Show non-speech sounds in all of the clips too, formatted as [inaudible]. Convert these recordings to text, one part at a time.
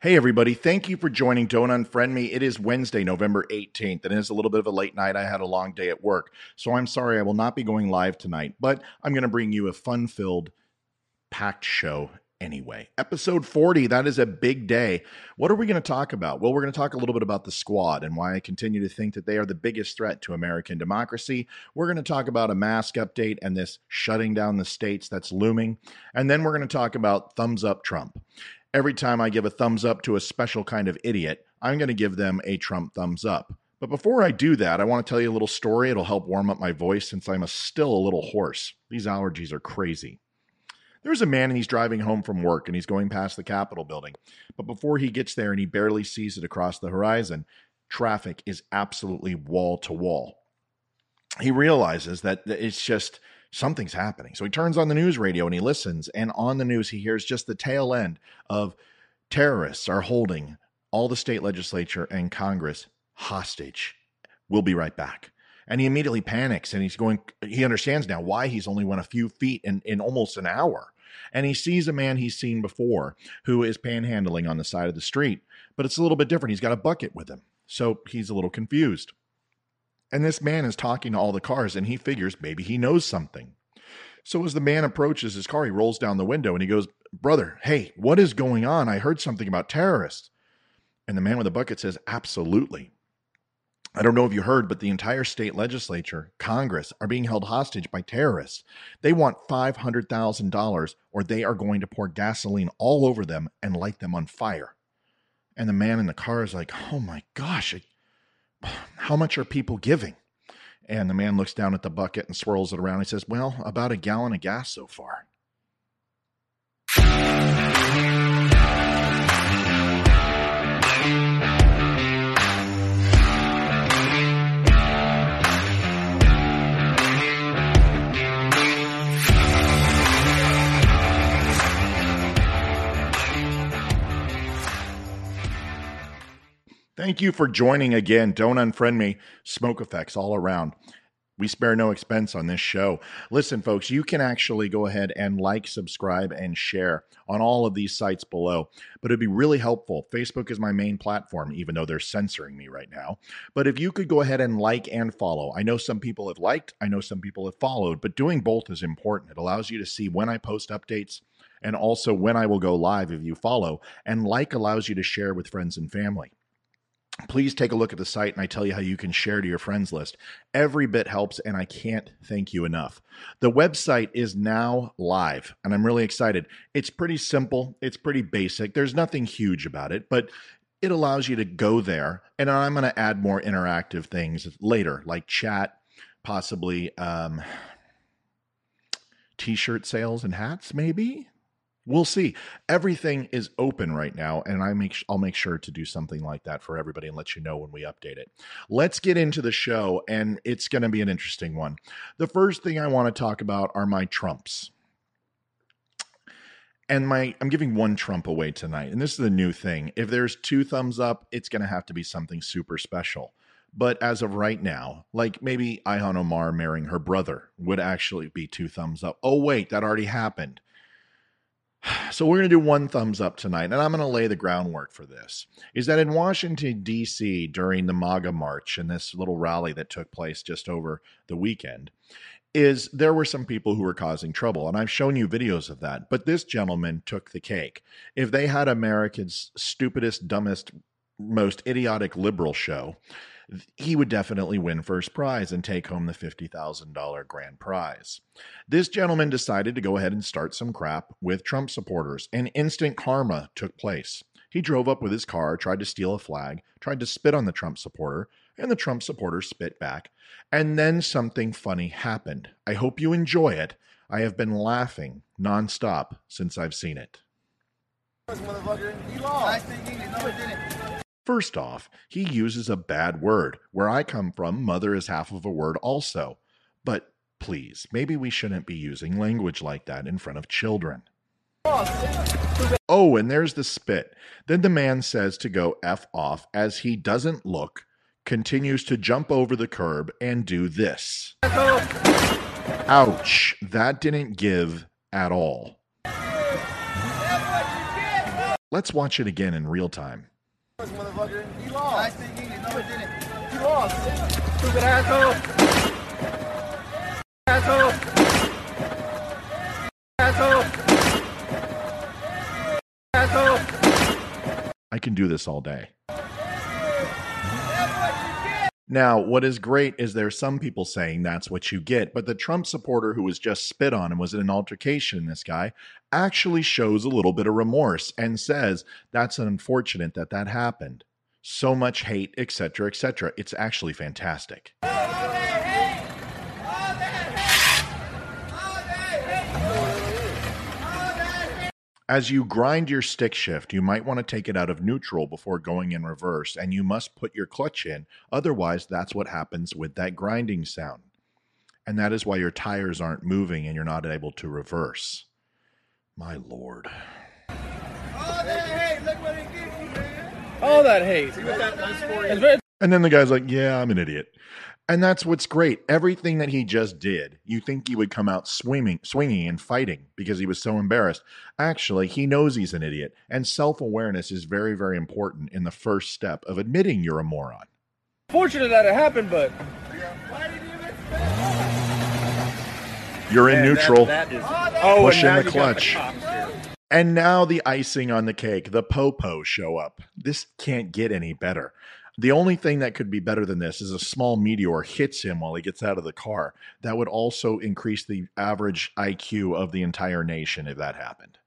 Hey, everybody. Thank you for joining Don't Unfriend Me. It is Wednesday, November 18th, and it is a little bit of a late night. I had a long day at work, so I'm sorry I will not be going live tonight, but I'm going to bring you a fun filled, packed show anyway. Episode 40, that is a big day. What are we going to talk about? Well, we're going to talk a little bit about the squad and why I continue to think that they are the biggest threat to American democracy. We're going to talk about a mask update and this shutting down the states that's looming. And then we're going to talk about thumbs up Trump every time I give a thumbs up to a special kind of idiot, I'm going to give them a Trump thumbs up. But before I do that, I want to tell you a little story. It'll help warm up my voice since I'm a, still a little hoarse. These allergies are crazy. There's a man and he's driving home from work and he's going past the Capitol building. But before he gets there and he barely sees it across the horizon, traffic is absolutely wall to wall. He realizes that it's just something's happening. So he turns on the news radio and he listens. And on the news, he hears just the tail end of terrorists are holding all the state legislature and Congress hostage. We'll be right back. And he immediately panics and he's going, he understands now why he's only went a few feet in, in almost an hour. And he sees a man he's seen before who is panhandling on the side of the street, but it's a little bit different. He's got a bucket with him. So he's a little confused. And this man is talking to all the cars and he figures maybe he knows something. So as the man approaches his car, he rolls down the window and he goes, Brother, hey, what is going on? I heard something about terrorists. And the man with the bucket says, Absolutely. I don't know if you heard, but the entire state legislature, Congress, are being held hostage by terrorists. They want $500,000 or they are going to pour gasoline all over them and light them on fire. And the man in the car is like, Oh my gosh, how much are people giving? And the man looks down at the bucket and swirls it around. He says, Well, about a gallon of gas so far. Thank you for joining again. Don't unfriend me. Smoke effects all around. We spare no expense on this show. Listen, folks, you can actually go ahead and like, subscribe, and share on all of these sites below. But it'd be really helpful. Facebook is my main platform, even though they're censoring me right now. But if you could go ahead and like and follow, I know some people have liked, I know some people have followed, but doing both is important. It allows you to see when I post updates and also when I will go live if you follow. And like allows you to share with friends and family please take a look at the site and I tell you how you can share to your friends list. Every bit helps, and I can't thank you enough. The website is now live, and I'm really excited. It's pretty simple, it's pretty basic. There's nothing huge about it, but it allows you to go there. And I'm going to add more interactive things later, like chat, possibly um, t shirt sales and hats, maybe we'll see. Everything is open right now, and I make I'll make sure to do something like that for everybody and let you know when we update it. Let's get into the show, and it's going to be an interesting one. The first thing I want to talk about are my trumps. And my I'm giving one Trump away tonight. And this is a new thing. If there's two thumbs up, it's going to have to be something super special. But as of right now, like maybe Ilhan Omar marrying her brother would actually be two thumbs up. Oh wait, that already happened. [sighs] So we're going to do one thumbs up tonight, and I'm going to lay the groundwork for this. Is that in Washington, D.C., during the MAGA March and this little rally that took place just over the weekend, is there were some people who were causing trouble, and I've shown you videos of that. But this gentleman took the cake. If they had America's stupidest, dumbest, most idiotic liberal show, he would definitely win first prize and take home the $50,000 grand prize. This gentleman decided to go ahead and start some crap with Trump supporters, and instant karma took place. He drove up with his car, tried to steal a flag, tried to spit on the Trump supporter, and the Trump supporter spit back. And then something funny happened. I hope you enjoy it. I have been laughing nonstop since I've seen it. First off, he uses a bad word. Where I come from, mother is half of a word also. But please, maybe we shouldn't be using language like that in front of children. Oh, and there's the spit. Then the man says to go F off as he doesn't look, continues to jump over the curb and do this. Ouch, that didn't give at all. Let's watch it again in real time. Motherfucker, he lost. Nice thing, no, it didn't. He lost. Stupid asshole. Asshole. Asshole. Asshole. I can do this all day. Now, what is great is there's some people saying that's what you get, but the Trump supporter who was just spit on and was in an altercation, this guy actually shows a little bit of remorse and says that's unfortunate that that happened. So much hate, etc., etc. It's actually fantastic. As you grind your stick shift, you might want to take it out of neutral before going in reverse, and you must put your clutch in. Otherwise, that's what happens with that grinding sound. And that is why your tires aren't moving and you're not able to reverse. My lord. All that hate, look what it gives you, man. All that hate. See what that does for you? And then the guy's like, Yeah, I'm an idiot. And that's what's great. Everything that he just did, you think he would come out swimming, swinging and fighting because he was so embarrassed. Actually, he knows he's an idiot. And self awareness is very, very important in the first step of admitting you're a moron. fortunate that it happened, but you even You're in Man, that- neutral. that is, oh, Push oh, and in now the clutch. cops here. And now the icing on the cake, the popo show up. This can't get any better. The only thing that could be better than this is a small meteor hits him while he gets out of the car. That would also increase the average IQ of the entire nation if that happened.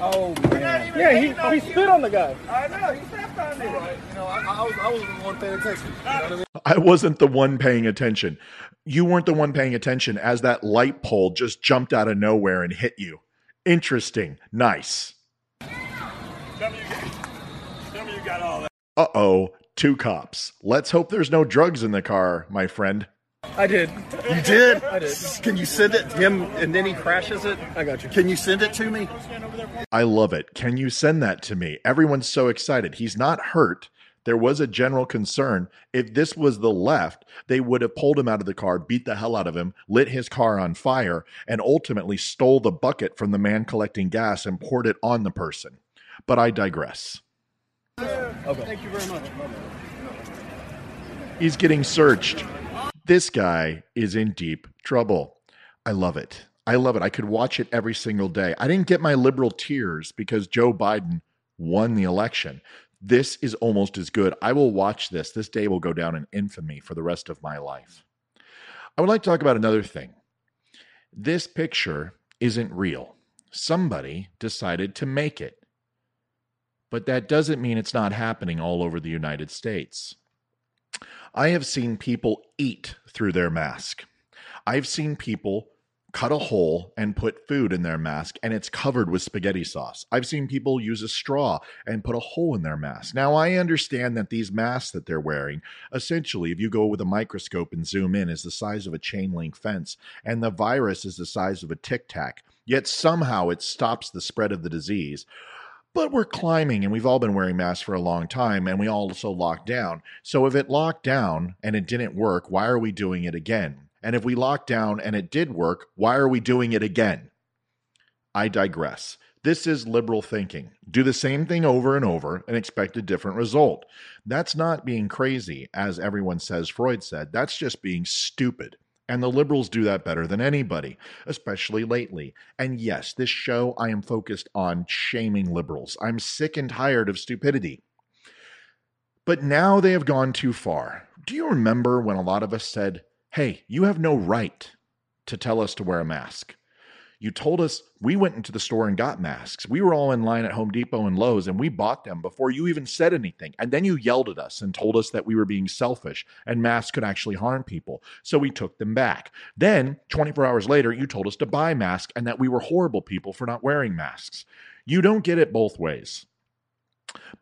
Oh man. Yeah, hating on he, he spit on the guy. I know, he stepped on me. You know, I, I, was, I was the one paying attention. You know I mean? I wasn't the one paying attention. You weren't the one paying attention as that light pole just jumped out of nowhere and hit you. Interesting. Nice. Tell me you got all that. Uh oh, two cops. Let's hope there's no drugs in the car, my friend. I did. You did? I did. Can you send it to him and then he crashes it? I got you. Can you send it to me? I love it. Can you send that to me? Everyone's so excited. He's not hurt. There was a general concern. If this was the left, they would have pulled him out of the car, beat the hell out of him, lit his car on fire, and ultimately stole the bucket from the man collecting gas and poured it on the person. But I digress. Okay. Thank you very much. He's getting searched. This guy is in deep trouble. I love it. I love it. I could watch it every single day. I didn't get my liberal tears because Joe Biden won the election. This is almost as good. I will watch this. This day will go down in infamy for the rest of my life. I would like to talk about another thing. This picture isn't real. Somebody decided to make it. But that doesn't mean it's not happening all over the United States. I have seen people eat through their mask. I've seen people cut a hole and put food in their mask and it's covered with spaghetti sauce. I've seen people use a straw and put a hole in their mask. Now, I understand that these masks that they're wearing, essentially, if you go with a microscope and zoom in, is the size of a chain link fence, and the virus is the size of a tic tac. Yet somehow it stops the spread of the disease. But we're climbing and we've all been wearing masks for a long time and we also locked down. So if it locked down and it didn't work, why are we doing it again? And if we locked down and it did work, why are we doing it again? I digress. This is liberal thinking. Do the same thing over and over and expect a different result. That's not being crazy, as everyone says Freud said. That's just being stupid. And the liberals do that better than anybody, especially lately. And yes, this show, I am focused on shaming liberals. I'm sick and tired of stupidity. But now they have gone too far. Do you remember when a lot of us said, hey, you have no right to tell us to wear a mask? You told us we went into the store and got masks. We were all in line at Home Depot and Lowe's and we bought them before you even said anything. And then you yelled at us and told us that we were being selfish and masks could actually harm people. So we took them back. Then, 24 hours later, you told us to buy masks and that we were horrible people for not wearing masks. You don't get it both ways.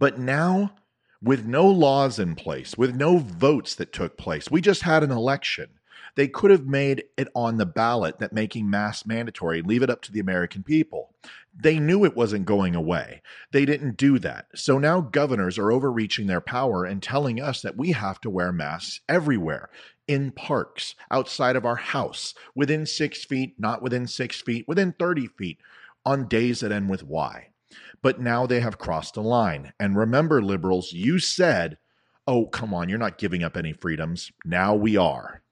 But now, with no laws in place, with no votes that took place, we just had an election. They could have made it on the ballot that making masks mandatory, leave it up to the American people. They knew it wasn't going away. They didn't do that. So now governors are overreaching their power and telling us that we have to wear masks everywhere in parks, outside of our house, within six feet, not within six feet, within 30 feet, on days that end with Y. But now they have crossed a line. And remember, liberals, you said, oh, come on, you're not giving up any freedoms. Now we are.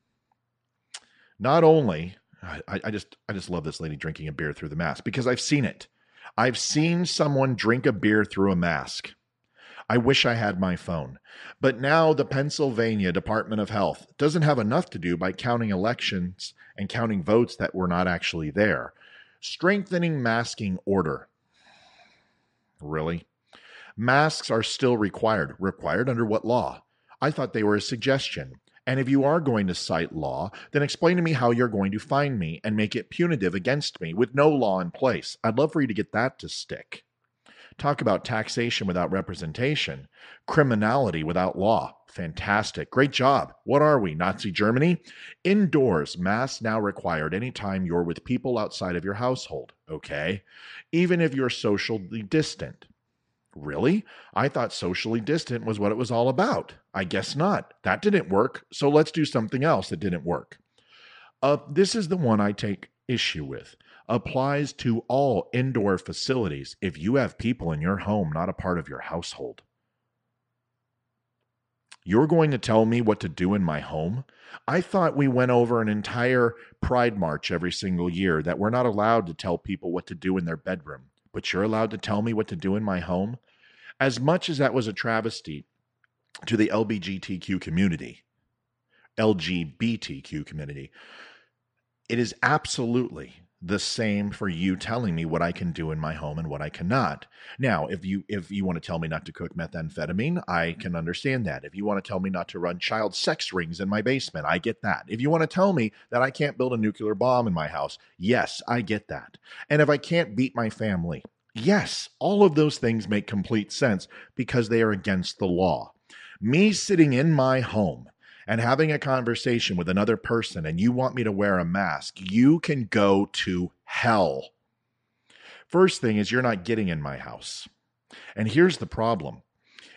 Not only, I, I just I just love this lady drinking a beer through the mask because I've seen it. I've seen someone drink a beer through a mask. I wish I had my phone. But now the Pennsylvania Department of Health doesn't have enough to do by counting elections and counting votes that were not actually there. Strengthening masking order. Really? Masks are still required. Required under what law? I thought they were a suggestion. And if you are going to cite law, then explain to me how you're going to find me and make it punitive against me with no law in place. I'd love for you to get that to stick. Talk about taxation without representation, criminality without law. Fantastic. Great job. What are we, Nazi Germany? Indoors, masks now required anytime you're with people outside of your household. Okay. Even if you're socially distant. Really? I thought socially distant was what it was all about. I guess not. That didn't work. So let's do something else that didn't work. Uh, this is the one I take issue with applies to all indoor facilities if you have people in your home not a part of your household. You're going to tell me what to do in my home? I thought we went over an entire Pride March every single year that we're not allowed to tell people what to do in their bedroom, but you're allowed to tell me what to do in my home? As much as that was a travesty to the LGBTQ community, LGBTQ community, it is absolutely the same for you telling me what I can do in my home and what I cannot. Now, if you if you want to tell me not to cook methamphetamine, I can understand that. If you want to tell me not to run child sex rings in my basement, I get that. If you want to tell me that I can't build a nuclear bomb in my house, yes, I get that. And if I can't beat my family, yes, all of those things make complete sense because they are against the law. Me sitting in my home and having a conversation with another person and you want me to wear a mask, you can go to hell. First thing is you're not getting in my house. And here's the problem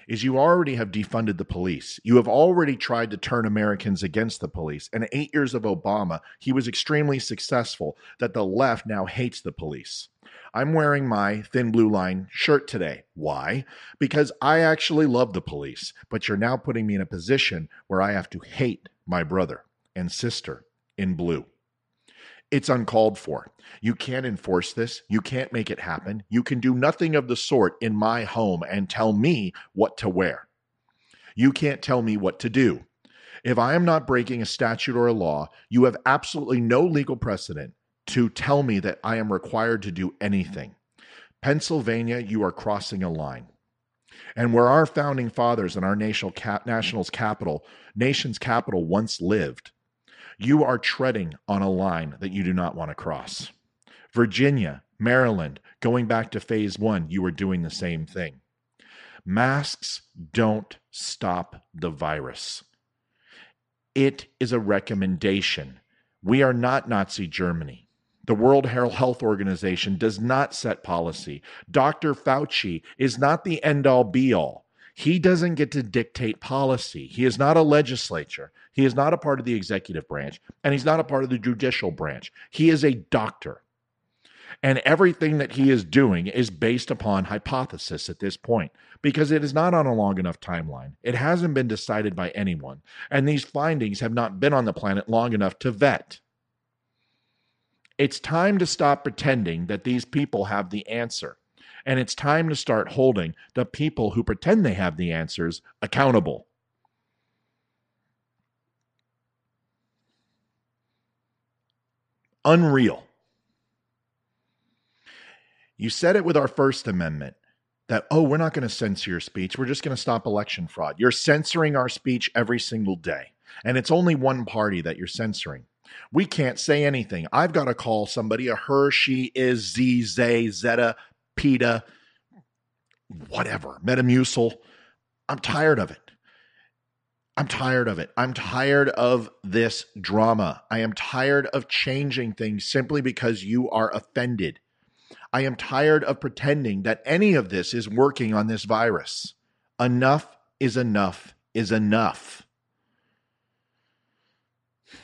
is you already have defunded the police. You have already tried to turn Americans against the police. And 8 years of Obama, he was extremely successful that the left now hates the police. I'm wearing my thin blue line shirt today. Why? Because I actually love the police, but you're now putting me in a position where I have to hate my brother and sister in blue. It's uncalled for. You can't enforce this. You can't make it happen. You can do nothing of the sort in my home and tell me what to wear. You can't tell me what to do. If I am not breaking a statute or a law, you have absolutely no legal precedent to tell me that I am required to do anything. Pennsylvania, you are crossing a line. And where our founding fathers and our national cap, national's capital, nation's capital once lived, you are treading on a line that you do not want to cross. Virginia, Maryland, going back to phase one, you are doing the same thing. Masks don't stop the virus. It is a recommendation. We are not Nazi Germany. The World Health Organization does not set policy. Dr. Fauci is not the end all be all. He doesn't get to dictate policy. He is not a legislature. He is not a part of the executive branch, and he's not a part of the judicial branch. He is a doctor. And everything that he is doing is based upon hypothesis at this point because it is not on a long enough timeline. It hasn't been decided by anyone. And these findings have not been on the planet long enough to vet. It's time to stop pretending that these people have the answer. And it's time to start holding the people who pretend they have the answers accountable. Unreal. You said it with our First Amendment that, oh, we're not going to censor your speech. We're just going to stop election fraud. You're censoring our speech every single day. And it's only one party that you're censoring. We can't say anything. I've got to call somebody a her, she, is, z, zay, zeta, peta, whatever, metamucil. I'm tired of it. I'm tired of it. I'm tired of this drama. I am tired of changing things simply because you are offended. I am tired of pretending that any of this is working on this virus. Enough is enough is enough. [sighs]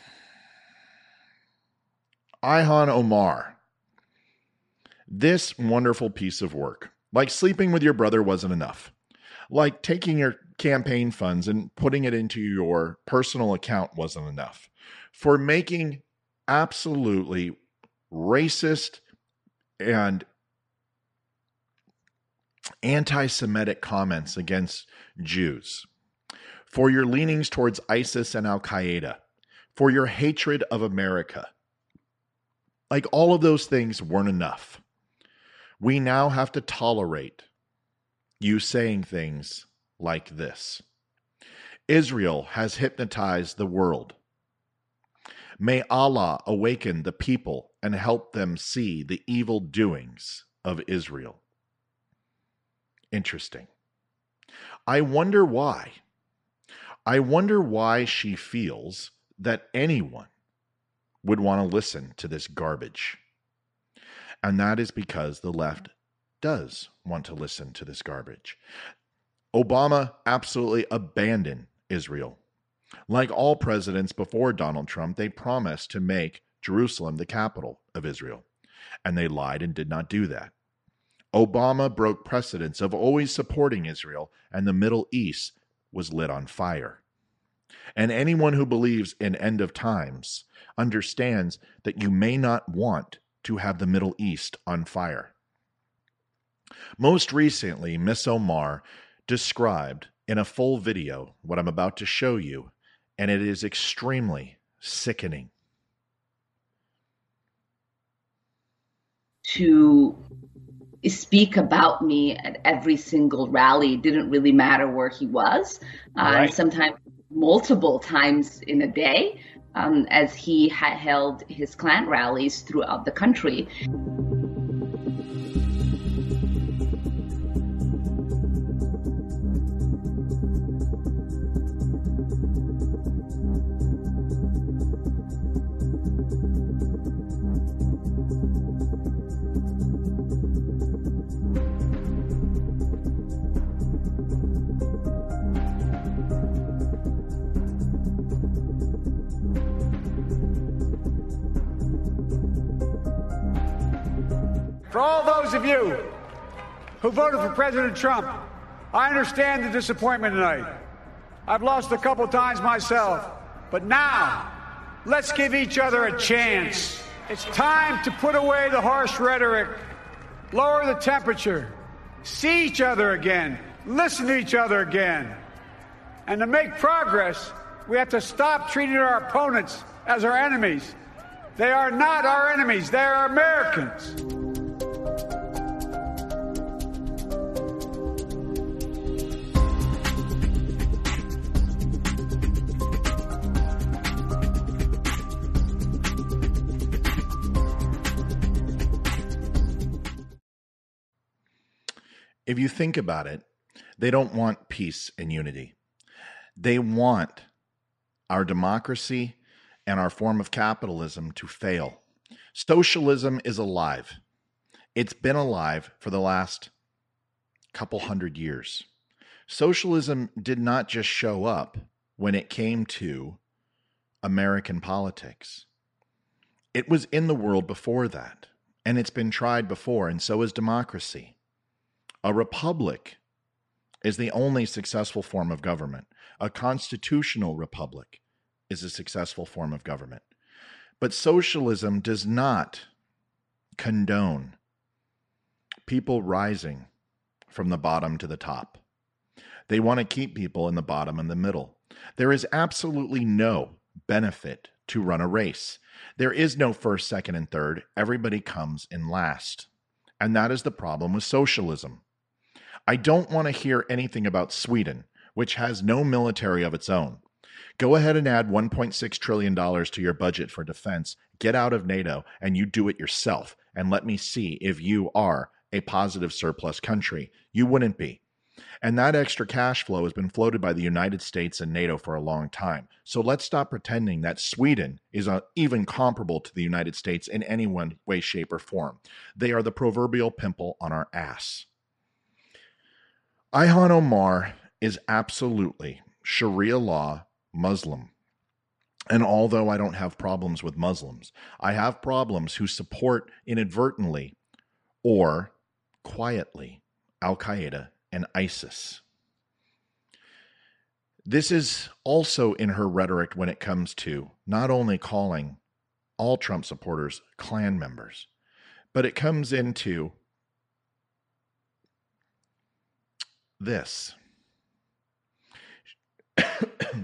Ilhan Omar, this wonderful piece of work, Like sleeping with your brother wasn't enough. Like taking your campaign funds and putting it into your personal account wasn't enough. For making absolutely racist and anti Semitic comments against Jews, for your leanings towards ISIS and Al Qaeda, for your hatred of America. Like all of those things weren't enough. We now have to tolerate you saying things like this Israel has hypnotized the world. May Allah awaken the people and help them see the evil doings of Israel. Interesting. I wonder why. I wonder why she feels that anyone would want to listen to this garbage. And that is because the left does want to listen to this garbage. Obama absolutely abandoned Israel. Like all presidents before Donald Trump, they promised to make Jerusalem the capital of Israel. And they lied and did not do that. Obama broke precedents of always supporting Israel, and the Middle East was lit on fire. And anyone who believes in end of times understands that you may not want to have the Middle East on fire. Most recently, Miss Omar described in a full video what I'm about to show you, and it is extremely sickening. To speak about me at every single rally didn't really matter where he was. Uh. Sometimes multiple times in a day, um, as he had held his Klan rallies throughout the country. You who voted for President Trump, I understand the disappointment tonight. I've lost a couple times myself, but now let's give each other a chance. It's time to put away the harsh rhetoric, lower the temperature, see each other again, listen to each other again. And to make progress, we have to stop treating our opponents as our enemies. They are not our enemies, they are Americans. If you think about it, they don't want peace and unity. They want our democracy and our form of capitalism to fail. Socialism is alive. It's been alive for the last couple hundred years. Socialism did not just show up when it came to American politics. It was in the world before that, and it's been tried before, and so is democracy. A republic is the only successful form of government. A constitutional republic is a successful form of government. But socialism does not condone people rising from the bottom to the top. They want to keep people in the bottom and the middle. There is absolutely no benefit to run a race. There is no first, second, and third. Everybody comes in last. And that is the problem with socialism. I don't want to hear anything about Sweden, which has no military of its own. Go ahead and add $1.6 trillion to your budget for defense, get out of NATO, and you do it yourself. And let me see if you are a positive surplus country. You wouldn't be. And that extra cash flow has been floated by the United States and NATO for a long time. So let's stop pretending that Sweden is uh, even comparable to the United States in any one way, shape, or form. They are the proverbial pimple on our ass. Ilhan Omar is absolutely Sharia law Muslim. And although I don't have problems with Muslims, I have problems who support inadvertently or quietly Al Qaeda, and ISIS. This is also in her rhetoric when it comes to not only calling all Trump supporters Klan members, but it comes into this.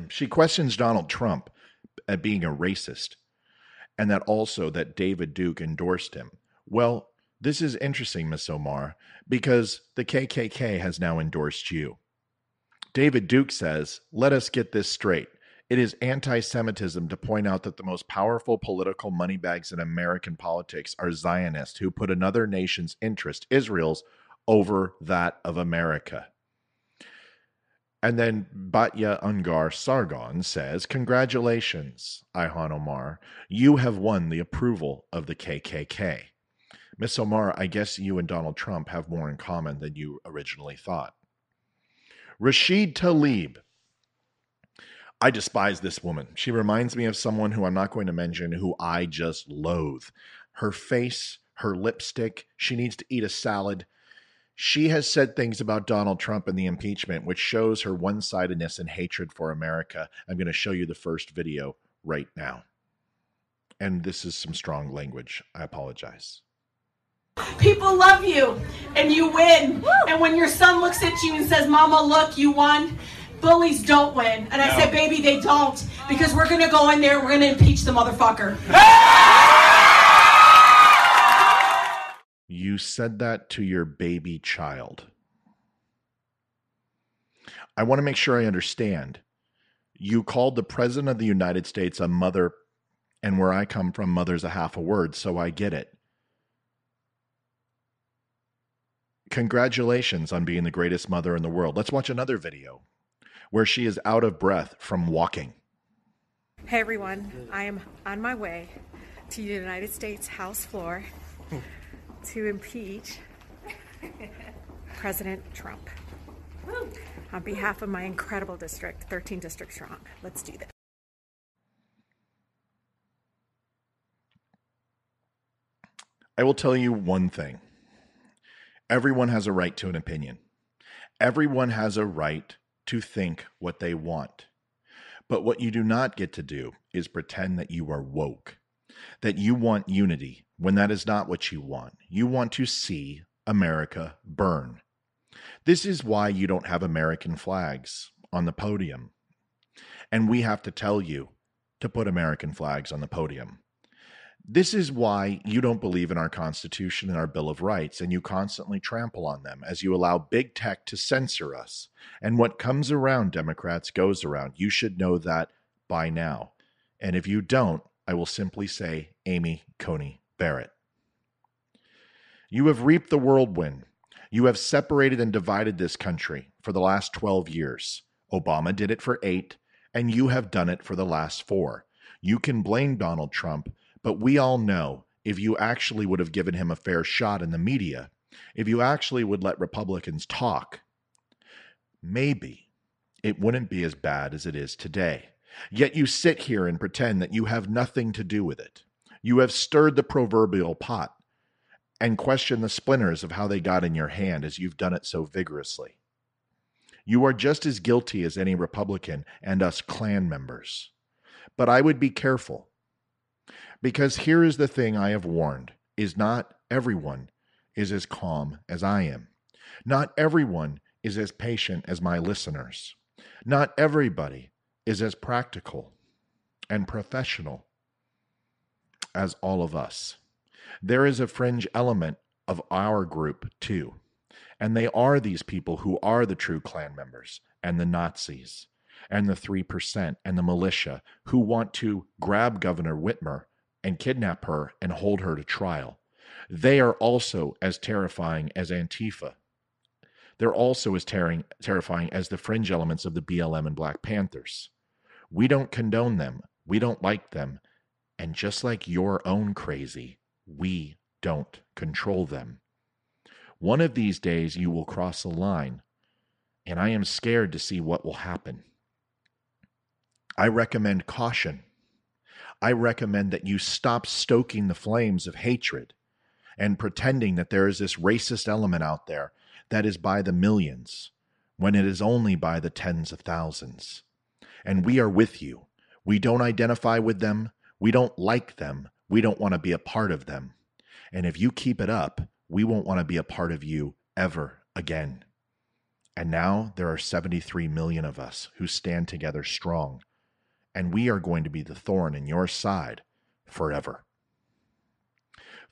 she questions Donald Trump at being a racist and that also that David Duke endorsed him. Well, this is interesting, Miss Omar, because the KKK has now endorsed you. David Duke says, Let us get this straight. It is anti Semitism to point out that the most powerful political moneybags in American politics are Zionists who put another nation's interest, Israel's, over that of America. And then Batya Ungar Sargon says, Congratulations, Ilhan Omar. You have won the approval of the KKK. Miss Omar, I guess you and Donald Trump have more in common than you originally thought. Rashid Tlaib. I despise this woman. She reminds me of someone who I'm not going to mention who I just loathe. Her face, her lipstick, she needs to eat a salad. She has said things about Donald Trump and the impeachment, which shows her one sidedness and hatred for America. I'm going to show you the first video right now. And this is some strong language. I apologize. People love you and you win. And when your son looks at you and says, Mama, look, you won, bullies don't win. And I no. said, Baby, they don't. Because we're going to go in there, we're going to impeach the motherfucker. You said that to your baby child. I want to make sure I understand. You called the President of the United States a mother, and where I come from, mother's a half a word, so I get it. Congratulations on being the greatest mother in the world. Let's watch another video where she is out of breath from walking. Hey everyone, I am on my way to the United States House floor to impeach President Trump. On behalf of my incredible district, 13 district strong, let's do this. I will tell you one thing everyone has a right to an opinion, everyone has a right to think what they want. But what you do not get to do is pretend that you are woke, that you want unity when that is not what you want. You want to see America burn. This is why you don't have American flags on the podium. And we have to tell you to put American flags on the podium. This is why you don't believe in our Constitution and our Bill of Rights, and you constantly trample on them as you allow big tech to censor us. And what comes around, Democrats, goes around. You should know that by now. And if you don't, I will simply say Amy Coney Barrett. You have reaped the whirlwind. You have separated and divided this country for the last 12 years. Obama did it for eight, and you have done it for the last four. You can blame Donald Trump but we all know if you actually would have given him a fair shot in the media, if you actually would let Republicans talk, maybe it wouldn't be as bad as it is today. Yet you sit here and pretend that you have nothing to do with it. You have stirred the proverbial pot and question the splinters of how they got in your hand as you've done it so vigorously. You are just as guilty as any Republican and us Klan members. But I would be careful because here is the thing I have warned is not everyone is as calm as I am. Not everyone is as patient as my listeners. Not everybody is as practical and professional as all of us. There is a fringe element of our group too. And they are these people who are the true Klan members and the Nazis and the 3% and the militia who want to grab Governor Whitmer and kidnap her and hold her to trial. They are also as terrifying as Antifa. They're also as tearing, terrifying as the fringe elements of the BLM and Black Panthers. We don't condone them. We don't like them. And just like your own crazy, we don't control them. One of these days you will cross a line, and I am scared to see what will happen. I recommend caution I recommend that you stop stoking the flames of hatred and pretending that there is this racist element out there that is by the millions when it is only by the tens of thousands. And we are with you. We don't identify with them. We don't like them. We don't want to be a part of them. And if you keep it up, we won't want to be a part of you ever again. And now there are 73 million of us who stand together strong. And we are going to be the thorn in your side forever.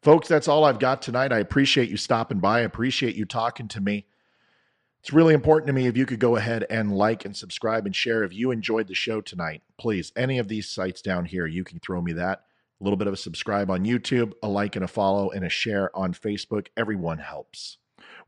Folks, that's all I've got tonight. I appreciate you stopping by. I appreciate you talking to me. It's really important to me if you could go ahead and like and subscribe and share. If you enjoyed the show tonight, please, any of these sites down here, you can throw me that. A little bit of a subscribe on YouTube, a like and a follow, and a share on Facebook. Everyone helps.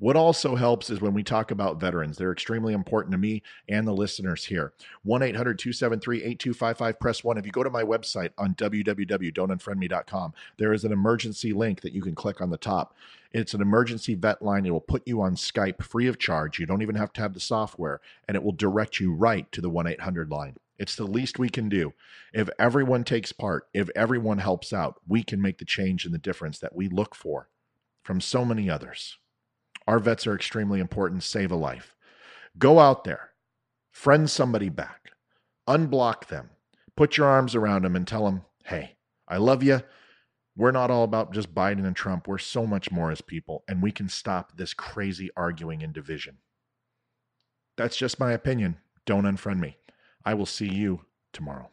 What also helps is when we talk about veterans. They're extremely important to me and the listeners here. 1 800 273 8255, press 1. If you go to my website on www.don'tunfriendme.com, there is an emergency link that you can click on the top. It's an emergency vet line. It will put you on Skype free of charge. You don't even have to have the software, and it will direct you right to the 1 800 line. It's the least we can do. If everyone takes part, if everyone helps out, we can make the change and the difference that we look for from so many others. Our vets are extremely important. Save a life. Go out there, friend somebody back, unblock them, put your arms around them, and tell them, hey, I love you. We're not all about just Biden and Trump. We're so much more as people, and we can stop this crazy arguing and division. That's just my opinion. Don't unfriend me. I will see you tomorrow.